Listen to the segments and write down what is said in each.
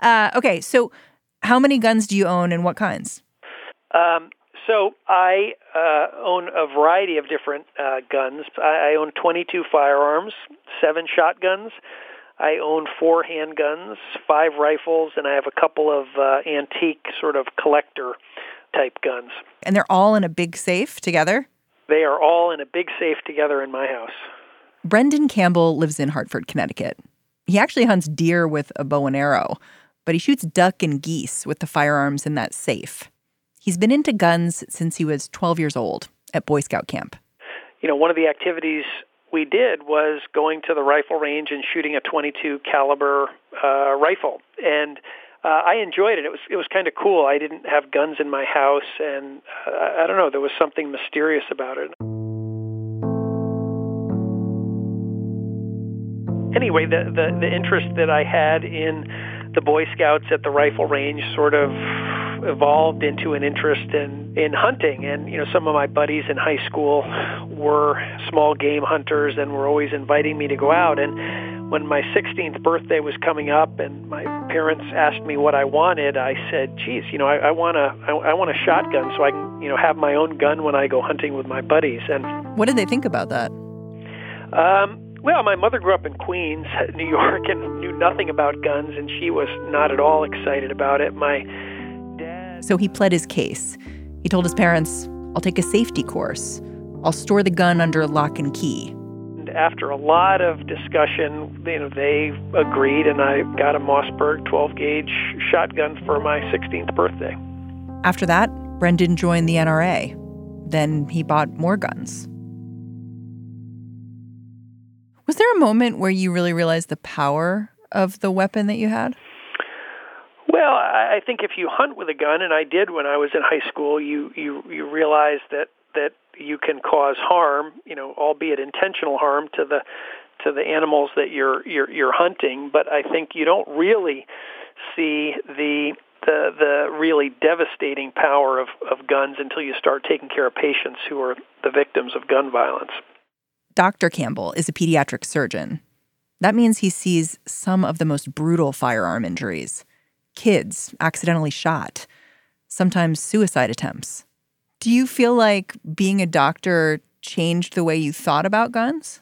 Uh, okay, so how many guns do you own and what kinds? Um, so I uh, own a variety of different uh, guns. I, I own 22 firearms, seven shotguns. I own four handguns, five rifles, and I have a couple of uh, antique sort of collector type guns. And they're all in a big safe together? They are all in a big safe together in my house. Brendan Campbell lives in Hartford, Connecticut. He actually hunts deer with a bow and arrow, but he shoots duck and geese with the firearms in that safe. He's been into guns since he was 12 years old at Boy Scout camp. You know, one of the activities we did was going to the rifle range and shooting a 22 caliber uh, rifle, and uh, I enjoyed it. It was it was kind of cool. I didn't have guns in my house, and uh, I don't know. There was something mysterious about it. Anyway, the, the the interest that I had in the Boy Scouts at the rifle range sort of evolved into an interest in in hunting and you know some of my buddies in high school were small game hunters and were always inviting me to go out and when my 16th birthday was coming up and my parents asked me what I wanted, I said, "Geez, you know, I, I want a, I, I want a shotgun so I can, you know, have my own gun when I go hunting with my buddies." And what did they think about that? Um, well, my mother grew up in Queens, New York, and knew nothing about guns, and she was not at all excited about it. My dad. so he pled his case. He told his parents, I'll take a safety course. I'll store the gun under lock and key. And After a lot of discussion, you know, they agreed, and I got a Mossberg 12 gauge shotgun for my 16th birthday. After that, Brendan joined the NRA. Then he bought more guns. Was there a moment where you really realized the power of the weapon that you had? Well, I think if you hunt with a gun, and I did when I was in high school, you you you realize that that you can cause harm, you know, albeit intentional harm to the to the animals that you're you're you're hunting. But I think you don't really see the the the really devastating power of, of guns until you start taking care of patients who are the victims of gun violence. Dr. Campbell is a pediatric surgeon. That means he sees some of the most brutal firearm injuries kids accidentally shot, sometimes suicide attempts. Do you feel like being a doctor changed the way you thought about guns?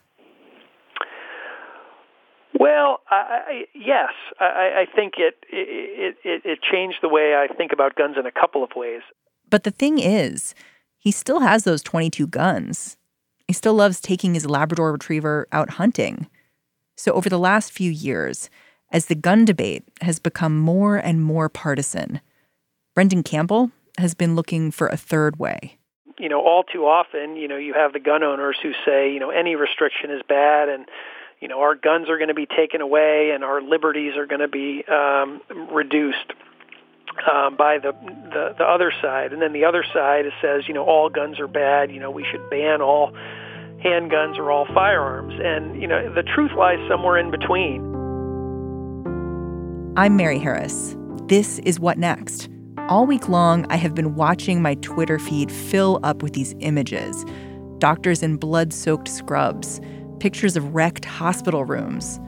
Well, I, I, yes, I, I think it, it it it changed the way I think about guns in a couple of ways. But the thing is, he still has those 22 guns. He still loves taking his Labrador retriever out hunting. So over the last few years, as the gun debate has become more and more partisan. Brendan Campbell has been looking for a third way. You know, all too often, you know, you have the gun owners who say, you know, any restriction is bad and you know, our guns are going to be taken away and our liberties are going to be um, reduced um, by the, the the other side. And then the other side says, you know, all guns are bad. You know, we should ban all handguns or all firearms. And you know, the truth lies somewhere in between. I'm Mary Harris. This is What Next. All week long, I have been watching my Twitter feed fill up with these images doctors in blood soaked scrubs, pictures of wrecked hospital rooms.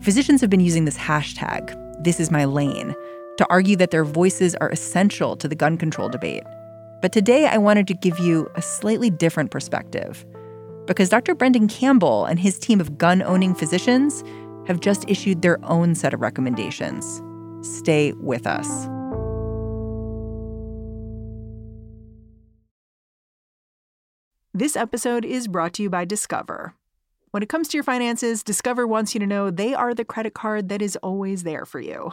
Physicians have been using this hashtag, this is my lane, to argue that their voices are essential to the gun control debate. But today, I wanted to give you a slightly different perspective. Because Dr. Brendan Campbell and his team of gun owning physicians have just issued their own set of recommendations. Stay with us. This episode is brought to you by Discover. When it comes to your finances, Discover wants you to know they are the credit card that is always there for you.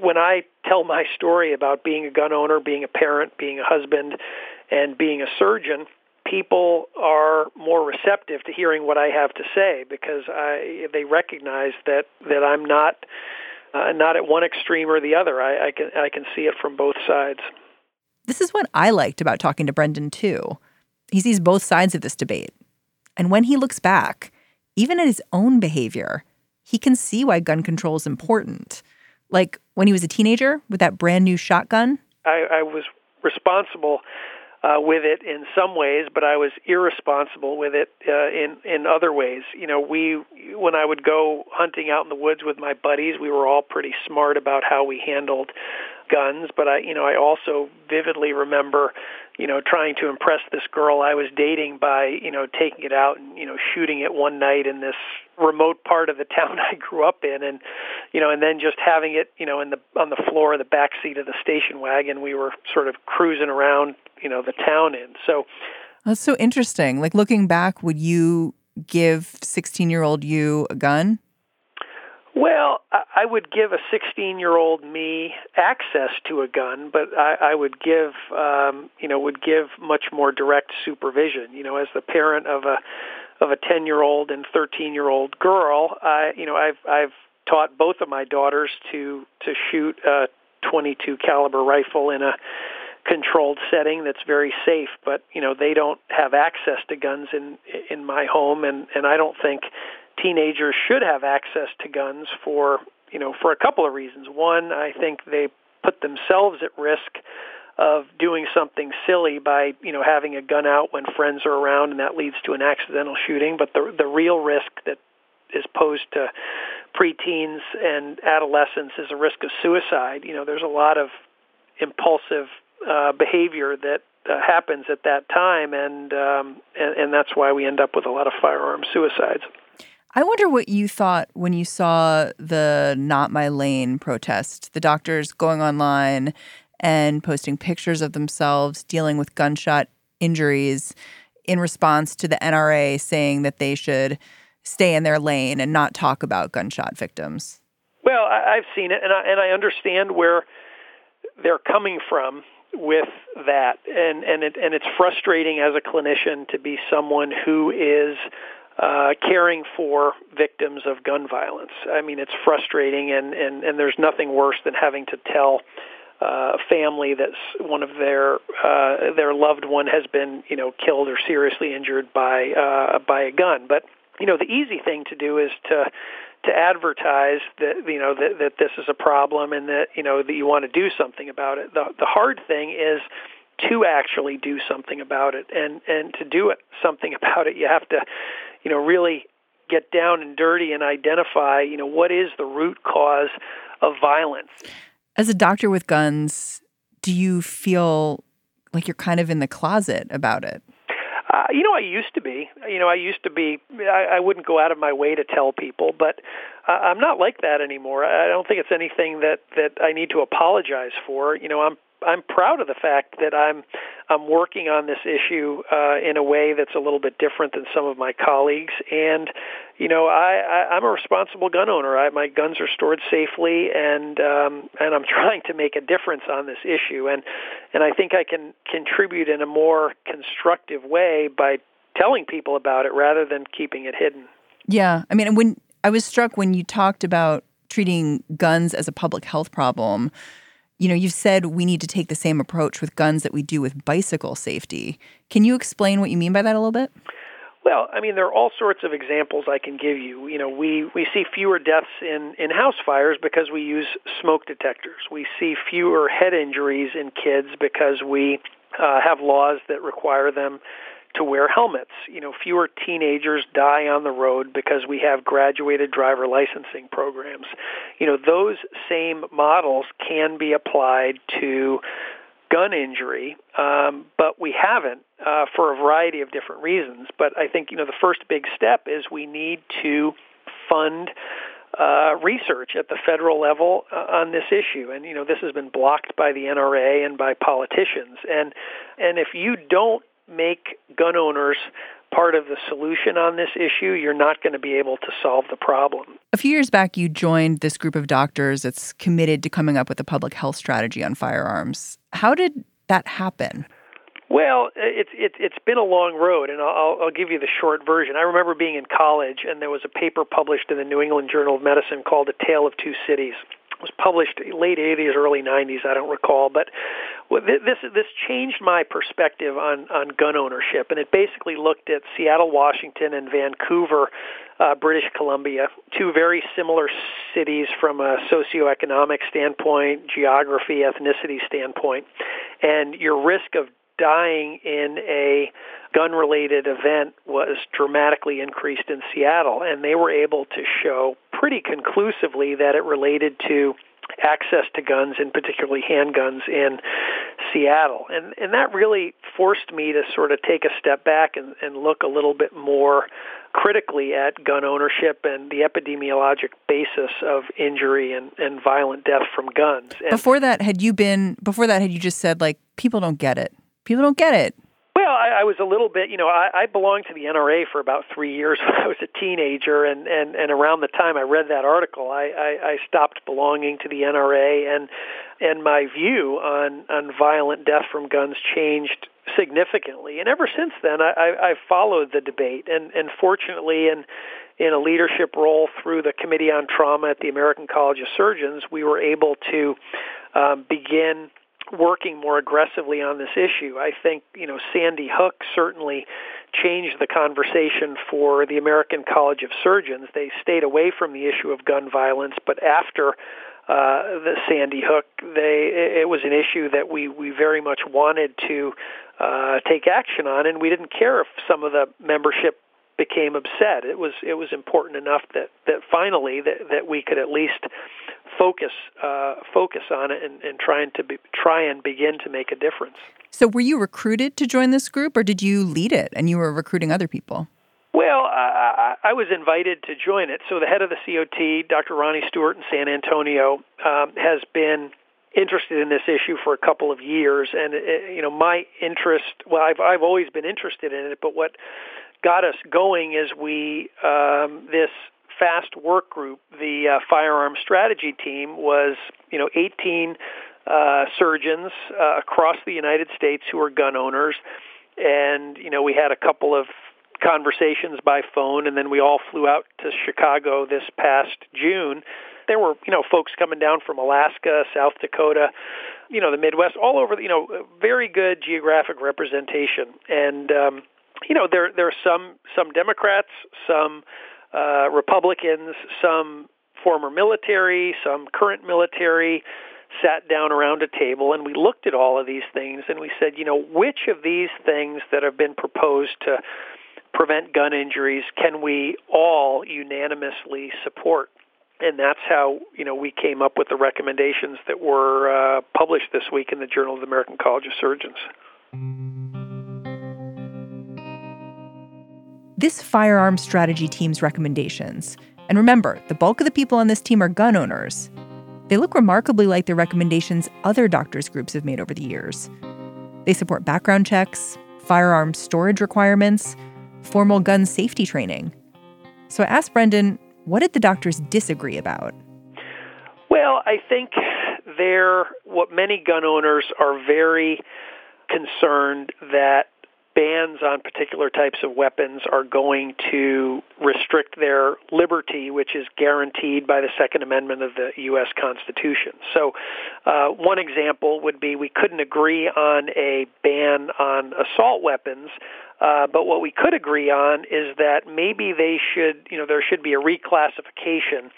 When I tell my story about being a gun owner, being a parent, being a husband, and being a surgeon, people are more receptive to hearing what I have to say because I, they recognize that, that I'm not uh, not at one extreme or the other. I, I can I can see it from both sides. This is what I liked about talking to Brendan too. He sees both sides of this debate, and when he looks back, even at his own behavior, he can see why gun control is important. Like when he was a teenager with that brand new shotgun. I, I was responsible uh, with it in some ways, but I was irresponsible with it uh, in in other ways. You know, we when I would go hunting out in the woods with my buddies, we were all pretty smart about how we handled guns. But I, you know, I also vividly remember, you know, trying to impress this girl I was dating by, you know, taking it out and you know shooting it one night in this remote part of the town I grew up in, and you know, and then just having it, you know, in the on the floor of the back seat of the station wagon. We were sort of cruising around, you know, the town in. So that's so interesting. Like looking back, would you give 16 year old you a gun? Well, I would give a 16 year old me access to a gun, but I, I would give, um, you know, would give much more direct supervision. You know, as the parent of a of a 10 year old and 13 year old girl, I, you know, I've I've taught both of my daughters to to shoot a 22 caliber rifle in a controlled setting that's very safe but you know they don't have access to guns in in my home and and I don't think teenagers should have access to guns for you know for a couple of reasons. One I think they put themselves at risk of doing something silly by you know having a gun out when friends are around and that leads to an accidental shooting. But the the real risk that is posed to preteens and adolescents is a risk of suicide. You know there's a lot of impulsive uh, behavior that uh, happens at that time and, um, and and that's why we end up with a lot of firearm suicides. I wonder what you thought when you saw the Not My Lane protest, the doctors going online and posting pictures of themselves dealing with gunshot injuries in response to the NRA saying that they should stay in their lane and not talk about gunshot victims? Well, I've seen it, and I, and I understand where they're coming from with that, and and it, and it's frustrating as a clinician to be someone who is uh, caring for victims of gun violence. I mean, it's frustrating, and and and there's nothing worse than having to tell uh, family that's one of their uh, their loved one has been you know killed or seriously injured by uh, by a gun. But you know the easy thing to do is to to advertise that you know that, that this is a problem and that you know that you want to do something about it. The the hard thing is to actually do something about it and and to do it something about it you have to you know really get down and dirty and identify you know what is the root cause of violence as a doctor with guns, do you feel like you're kind of in the closet about it? Uh, you know, I used to be. You know, I used to be. I, I wouldn't go out of my way to tell people, but uh, I'm not like that anymore. I don't think it's anything that that I need to apologize for. You know, I'm I'm proud of the fact that I'm I'm working on this issue uh, in a way that's a little bit different than some of my colleagues. And you know, I, I I'm a responsible gun owner. I, my guns are stored safely, and um, and I'm trying to make a difference on this issue. And and I think I can contribute in a more constructive way by telling people about it rather than keeping it hidden. Yeah, I mean, when I was struck when you talked about treating guns as a public health problem you know, you've said we need to take the same approach with guns that we do with bicycle safety. Can you explain what you mean by that a little bit? Well, I mean, there are all sorts of examples I can give you. You know, we, we see fewer deaths in, in house fires because we use smoke detectors. We see fewer head injuries in kids because we uh, have laws that require them to wear helmets. You know, fewer teenagers die on the road because we have graduated driver licensing programs. You know, those same models can be applied to gun injury, um, but we haven't uh, for a variety of different reasons. But I think you know the first big step is we need to fund uh, research at the federal level uh, on this issue, and you know this has been blocked by the NRA and by politicians. And and if you don't make gun owners part of the solution on this issue, you're not going to be able to solve the problem. A few years back, you joined this group of doctors that's committed to coming up with a public health strategy on firearms. How did that happen? Well, it's it's it's been a long road, and I'll I'll give you the short version. I remember being in college, and there was a paper published in the New England Journal of Medicine called "A Tale of Two Cities." Was published late 80s, early 90s. I don't recall, but this this changed my perspective on on gun ownership, and it basically looked at Seattle, Washington, and Vancouver, uh, British Columbia, two very similar cities from a socioeconomic standpoint, geography, ethnicity standpoint, and your risk of dying in a gun related event was dramatically increased in Seattle, and they were able to show pretty conclusively that it related to access to guns and particularly handguns in Seattle. And and that really forced me to sort of take a step back and, and look a little bit more critically at gun ownership and the epidemiologic basis of injury and, and violent death from guns. And before that, had you been before that had you just said like people don't get it? People don't get it. Well, I, I was a little bit, you know, I, I belonged to the NRA for about three years when I was a teenager, and and and around the time I read that article, I I, I stopped belonging to the NRA, and and my view on on violent death from guns changed significantly. And ever since then, I, I, I've followed the debate, and and fortunately, in in a leadership role through the Committee on Trauma at the American College of Surgeons, we were able to um, begin working more aggressively on this issue. I think, you know, Sandy Hook certainly changed the conversation for the American College of Surgeons. They stayed away from the issue of gun violence, but after uh, the Sandy Hook, they it was an issue that we we very much wanted to uh, take action on, and we didn't care if some of the membership became upset. It was it was important enough that that finally that that we could at least focus uh, focus on it and, and trying to be, try and begin to make a difference. So, were you recruited to join this group, or did you lead it and you were recruiting other people? Well, I, I was invited to join it. So, the head of the COT, Dr. Ronnie Stewart in San Antonio, um, has been interested in this issue for a couple of years, and it, you know, my interest. Well, I've I've always been interested in it, but what got us going is we um, this FAST work group, the uh, firearm strategy team, was you know 18 uh, surgeons uh, across the United States who are gun owners, and you know we had a couple of conversations by phone, and then we all flew out to Chicago this past June. There were you know folks coming down from Alaska, South Dakota, you know the Midwest, all over. You know, very good geographic representation, and um, you know there there are some some Democrats, some uh, Republicans, some former military, some current military, sat down around a table and we looked at all of these things and we said, you know, which of these things that have been proposed to prevent gun injuries can we all unanimously support? And that's how you know we came up with the recommendations that were uh, published this week in the Journal of the American College of Surgeons. This firearm strategy team's recommendations. And remember, the bulk of the people on this team are gun owners. They look remarkably like the recommendations other doctors' groups have made over the years. They support background checks, firearm storage requirements, formal gun safety training. So I asked Brendan, what did the doctors disagree about? Well, I think they're what many gun owners are very concerned that bans on particular types of weapons are going to restrict their liberty, which is guaranteed by the Second Amendment of the U.S. Constitution. So, uh, one example would be we couldn't agree on a ban on assault weapons. Uh, but what we could agree on is that maybe they should, you know, there should be a reclassification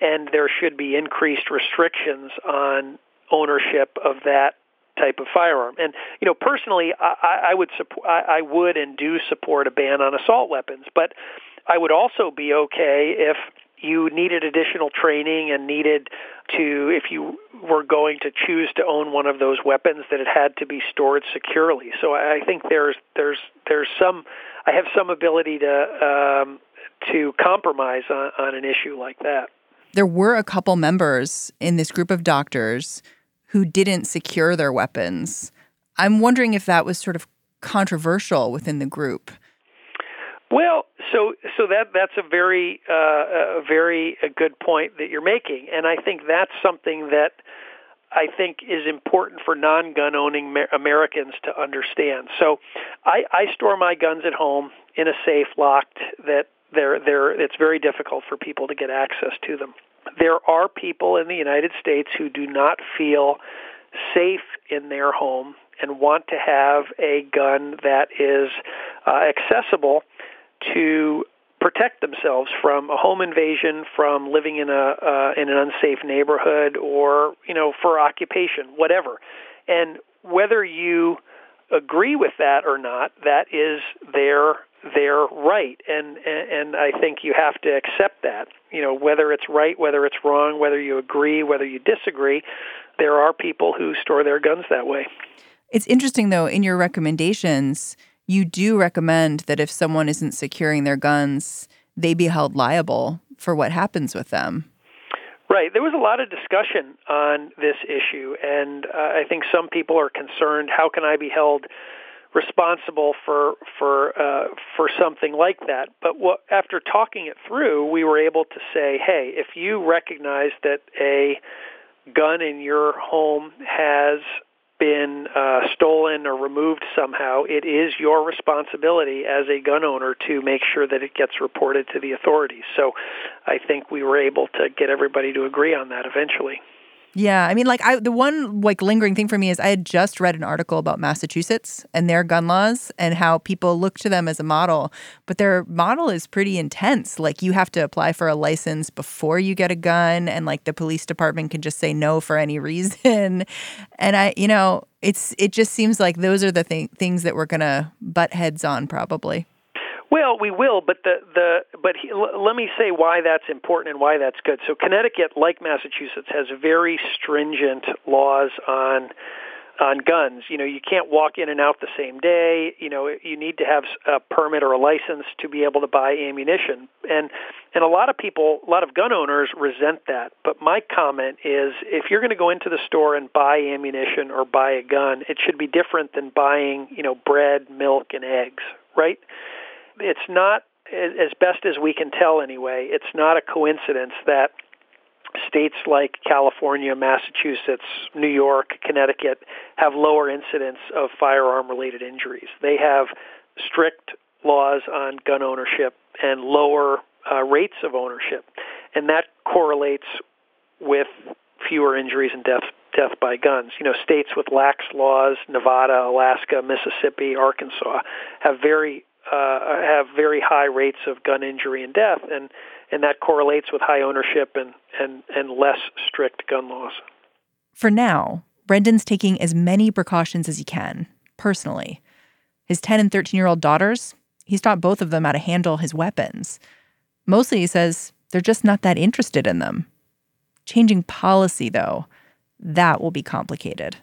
and there should be increased restrictions on ownership of that type of firearm. And you know, personally, I, I would support, I, I would and do support a ban on assault weapons, but I would also be okay if you needed additional training and needed to, if you were going to choose to own one of those weapons, that it had to be stored securely. So I think there's there's there's some, I have some ability to um, to compromise on, on an issue like that. There were a couple members in this group of doctors who didn't secure their weapons. I'm wondering if that was sort of controversial within the group. Well, so so that that's a very uh, a very a good point that you're making, and I think that's something that I think is important for non-gun owning Americans to understand. So, I, I store my guns at home in a safe locked that they're they're it's very difficult for people to get access to them. There are people in the United States who do not feel safe in their home and want to have a gun that is uh, accessible to protect themselves from a home invasion, from living in a uh, in an unsafe neighborhood, or you know for occupation, whatever. And whether you agree with that or not, that is their their right, and and I think you have to accept that. You know whether it's right, whether it's wrong, whether you agree, whether you disagree. There are people who store their guns that way. It's interesting though in your recommendations you do recommend that if someone isn't securing their guns, they be held liable for what happens with them. Right. There was a lot of discussion on this issue, and uh, I think some people are concerned how can I be held responsible for for uh, for something like that. But what, after talking it through, we were able to say, hey, if you recognize that a gun in your home has been uh, stolen or removed somehow, it is your responsibility as a gun owner to make sure that it gets reported to the authorities. So I think we were able to get everybody to agree on that eventually. Yeah, I mean, like I, the one like lingering thing for me is I had just read an article about Massachusetts and their gun laws and how people look to them as a model, but their model is pretty intense. Like you have to apply for a license before you get a gun, and like the police department can just say no for any reason. And I, you know, it's it just seems like those are the th- things that we're gonna butt heads on probably. Well, we will, but the the but he, l- let me say why that's important and why that's good. So Connecticut, like Massachusetts, has very stringent laws on on guns. You know, you can't walk in and out the same day. You know, you need to have a permit or a license to be able to buy ammunition. And and a lot of people, a lot of gun owners resent that. But my comment is if you're going to go into the store and buy ammunition or buy a gun, it should be different than buying, you know, bread, milk and eggs, right? It's not as best as we can tell anyway. It's not a coincidence that states like California, Massachusetts, New York, Connecticut have lower incidence of firearm related injuries. They have strict laws on gun ownership and lower uh, rates of ownership. And that correlates with fewer injuries and deaths death by guns. You know, states with lax laws, Nevada, Alaska, Mississippi, Arkansas, have very uh, have very high rates of gun injury and death, and and that correlates with high ownership and and and less strict gun laws. For now, Brendan's taking as many precautions as he can personally. His 10 and 13 year old daughters, he's taught both of them how to handle his weapons. Mostly, he says they're just not that interested in them. Changing policy, though, that will be complicated.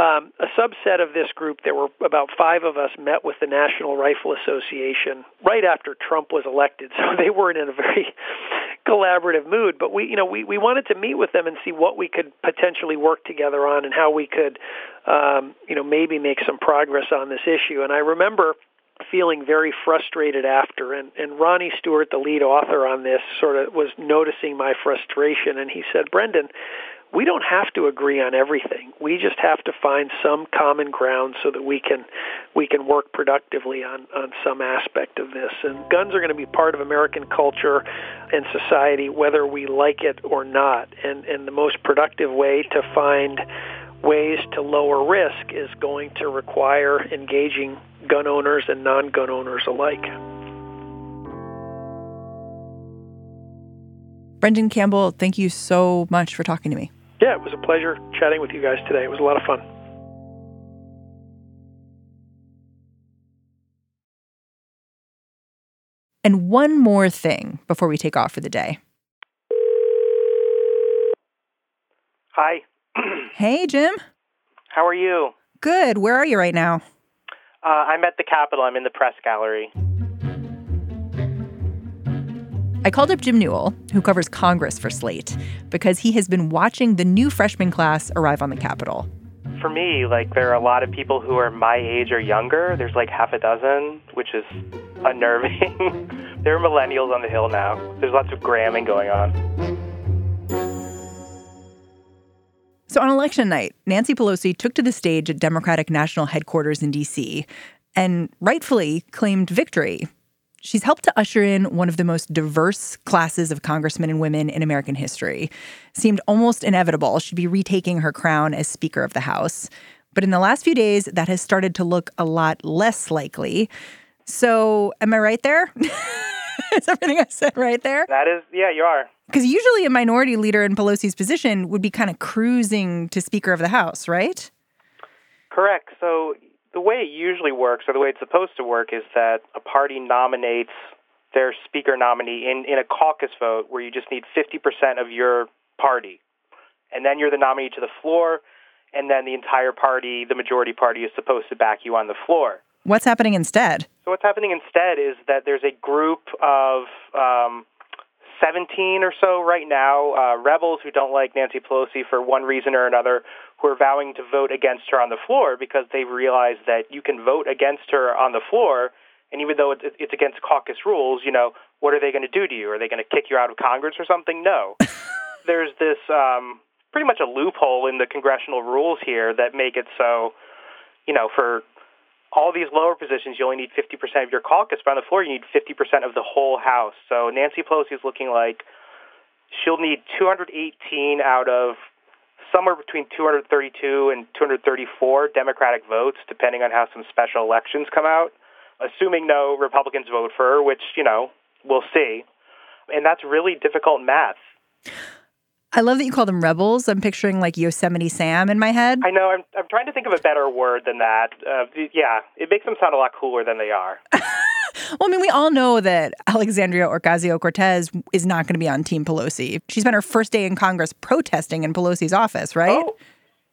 Um, a subset of this group, there were about five of us, met with the National Rifle Association right after Trump was elected. So they weren't in a very collaborative mood. But we, you know, we, we wanted to meet with them and see what we could potentially work together on and how we could, um, you know, maybe make some progress on this issue. And I remember feeling very frustrated after and and Ronnie Stewart the lead author on this sort of was noticing my frustration and he said Brendan we don't have to agree on everything. We just have to find some common ground so that we can we can work productively on on some aspect of this. And guns are going to be part of American culture and society whether we like it or not. And and the most productive way to find ways to lower risk is going to require engaging gun owners and non-gun owners alike. Brendan Campbell, thank you so much for talking to me yeah, it was a pleasure chatting with you guys today. It was a lot of fun. And one more thing before we take off for the day. Hi. hey, Jim. How are you? Good. Where are you right now? Uh, I'm at the Capitol. I'm in the press gallery. I called up Jim Newell, who covers Congress for Slate, because he has been watching the new freshman class arrive on the Capitol. For me, like, there are a lot of people who are my age or younger. There's like half a dozen, which is unnerving. there are millennials on the Hill now. There's lots of gramming going on. So on election night, Nancy Pelosi took to the stage at Democratic National Headquarters in D.C. and rightfully claimed victory She's helped to usher in one of the most diverse classes of congressmen and women in American history. Seemed almost inevitable she'd be retaking her crown as Speaker of the House. But in the last few days, that has started to look a lot less likely. So, am I right there? is everything I said right there? That is, yeah, you are. Because usually a minority leader in Pelosi's position would be kind of cruising to Speaker of the House, right? Correct. So the way it usually works, or the way it's supposed to work, is that a party nominates their speaker nominee in, in a caucus vote where you just need 50% of your party. And then you're the nominee to the floor, and then the entire party, the majority party, is supposed to back you on the floor. What's happening instead? So, what's happening instead is that there's a group of um, 17 or so right now, uh, rebels who don't like Nancy Pelosi for one reason or another, who are vowing to vote against her on the floor because they realize that you can vote against her on the floor. And even though it's it's against caucus rules, you know, what are they going to do to you? Are they going to kick you out of Congress or something? No. There's this um, pretty much a loophole in the congressional rules here that make it so, you know, for all these lower positions, you only need 50% of your caucus, but on the floor, you need 50% of the whole House. So Nancy Pelosi is looking like she'll need 218 out of somewhere between 232 and 234 Democratic votes, depending on how some special elections come out, assuming no Republicans vote for her, which, you know, we'll see. And that's really difficult math. I love that you call them rebels. I'm picturing like Yosemite Sam in my head. I know. I'm, I'm trying to think of a better word than that. Uh, yeah, it makes them sound a lot cooler than they are. well, I mean, we all know that Alexandria Ocasio Cortez is not going to be on Team Pelosi. She spent her first day in Congress protesting in Pelosi's office, right? Oh.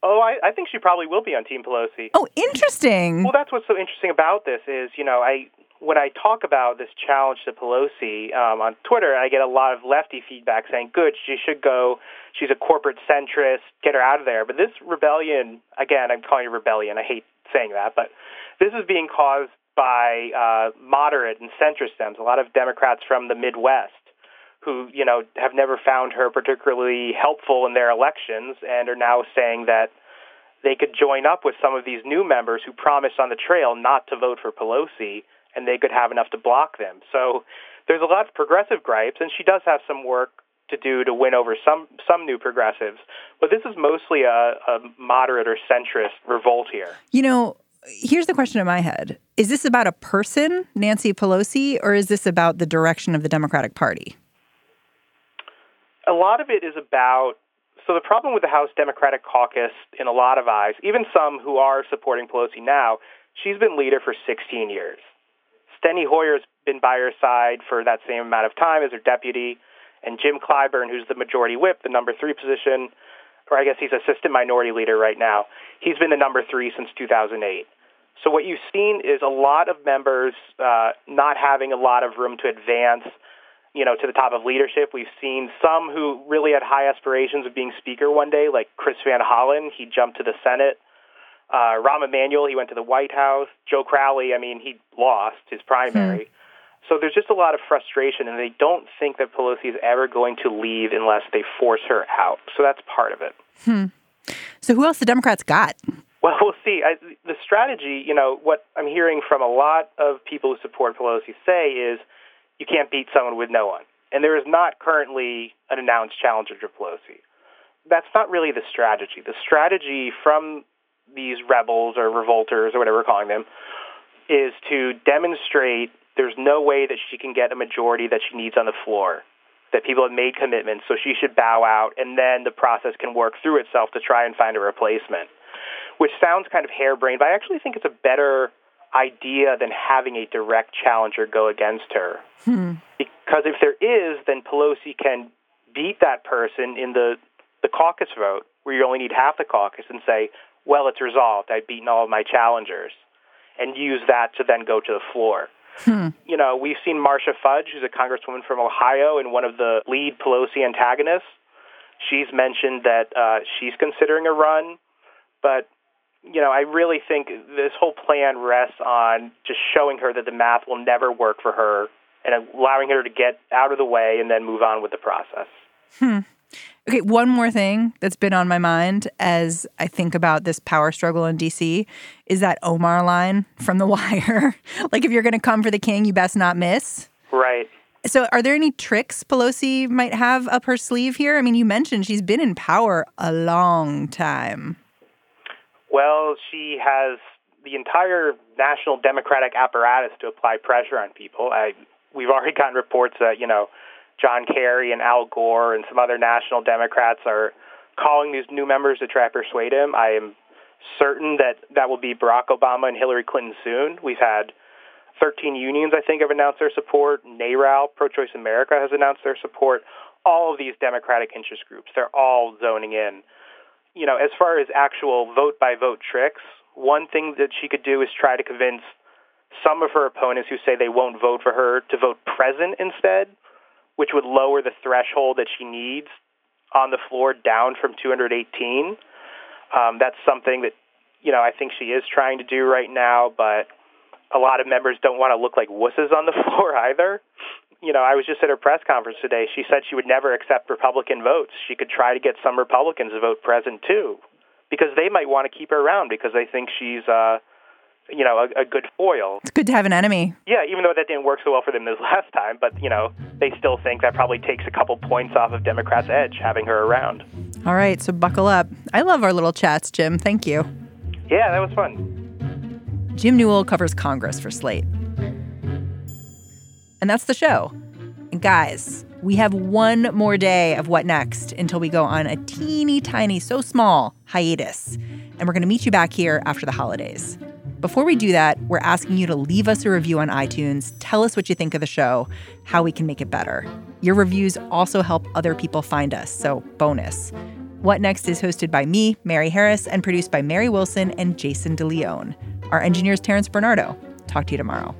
Oh, I, I think she probably will be on Team Pelosi. Oh, interesting. Well, that's what's so interesting about this is, you know, I when I talk about this challenge to Pelosi um, on Twitter, I get a lot of lefty feedback saying, "Good, she should go. She's a corporate centrist. Get her out of there." But this rebellion, again, I'm calling it rebellion. I hate saying that, but this is being caused by uh, moderate and centrist Dems, a lot of Democrats from the Midwest, who you know have never found her particularly helpful in their elections, and are now saying that they could join up with some of these new members who promised on the trail not to vote for Pelosi and they could have enough to block them. So there's a lot of progressive gripes, and she does have some work to do to win over some some new progressives. But this is mostly a, a moderate or centrist revolt here. You know, here's the question in my head: Is this about a person, Nancy Pelosi, or is this about the direction of the Democratic Party? A lot of it is about. So the problem with the House Democratic Caucus, in a lot of eyes, even some who are supporting Pelosi now, she's been leader for 16 years. Steny Hoyer's been by her side for that same amount of time as her deputy, and Jim Clyburn, who's the majority whip, the number three position, or I guess he's assistant minority leader right now. He's been the number three since 2008. So what you've seen is a lot of members uh, not having a lot of room to advance, you know, to the top of leadership. We've seen some who really had high aspirations of being speaker one day, like Chris Van Hollen. He jumped to the Senate. Uh, Rahm Emanuel, he went to the White House. Joe Crowley, I mean, he lost his primary. Hmm. So there's just a lot of frustration, and they don't think that Pelosi is ever going to leave unless they force her out. So that's part of it. Hmm. So who else the Democrats got? Well, we'll see. I, the strategy, you know, what I'm hearing from a lot of people who support Pelosi say is you can't beat someone with no one. And there is not currently an announced challenger to Pelosi. That's not really the strategy. The strategy from these rebels or revolters or whatever we're calling them is to demonstrate there's no way that she can get a majority that she needs on the floor that people have made commitments so she should bow out and then the process can work through itself to try and find a replacement which sounds kind of harebrained but i actually think it's a better idea than having a direct challenger go against her hmm. because if there is then pelosi can beat that person in the the caucus vote where you only need half the caucus and say, well, it's resolved. I've beaten all of my challengers, and use that to then go to the floor. Hmm. You know, we've seen Marcia Fudge, who's a congresswoman from Ohio and one of the lead Pelosi antagonists. She's mentioned that uh, she's considering a run, but you know, I really think this whole plan rests on just showing her that the math will never work for her and allowing her to get out of the way and then move on with the process. Hmm. Okay, one more thing that's been on my mind as I think about this power struggle in DC is that Omar line from The Wire. like, if you're going to come for the king, you best not miss. Right. So, are there any tricks Pelosi might have up her sleeve here? I mean, you mentioned she's been in power a long time. Well, she has the entire national Democratic apparatus to apply pressure on people. I, we've already gotten reports that, you know, John Kerry and Al Gore and some other national Democrats are calling these new members to try to persuade him. I am certain that that will be Barack Obama and Hillary Clinton soon. We've had 13 unions, I think, have announced their support. NARAL, Pro Choice America, has announced their support. All of these Democratic interest groups, they're all zoning in. You know, as far as actual vote by vote tricks, one thing that she could do is try to convince some of her opponents who say they won't vote for her to vote present instead which would lower the threshold that she needs on the floor down from 218. Um, that's something that you know I think she is trying to do right now, but a lot of members don't want to look like wusses on the floor either. You know, I was just at her press conference today. She said she would never accept Republican votes. She could try to get some Republicans to vote present too, because they might want to keep her around because they think she's uh, you know, a, a, good foil. It's good to have an enemy. Yeah, even though that didn't work so well for them this last time, but you know, they still think that probably takes a couple points off of Democrats' edge having her around. All right, so buckle up. I love our little chats, Jim. Thank you. Yeah, that was fun. Jim Newell covers Congress for Slate. And that's the show. And guys, we have one more day of what next until we go on a teeny tiny, so small hiatus. And we're going to meet you back here after the holidays. Before we do that, we're asking you to leave us a review on iTunes. Tell us what you think of the show, how we can make it better. Your reviews also help other people find us, so bonus. What Next is hosted by me, Mary Harris, and produced by Mary Wilson and Jason DeLeon. Our engineer is Terrence Bernardo. Talk to you tomorrow.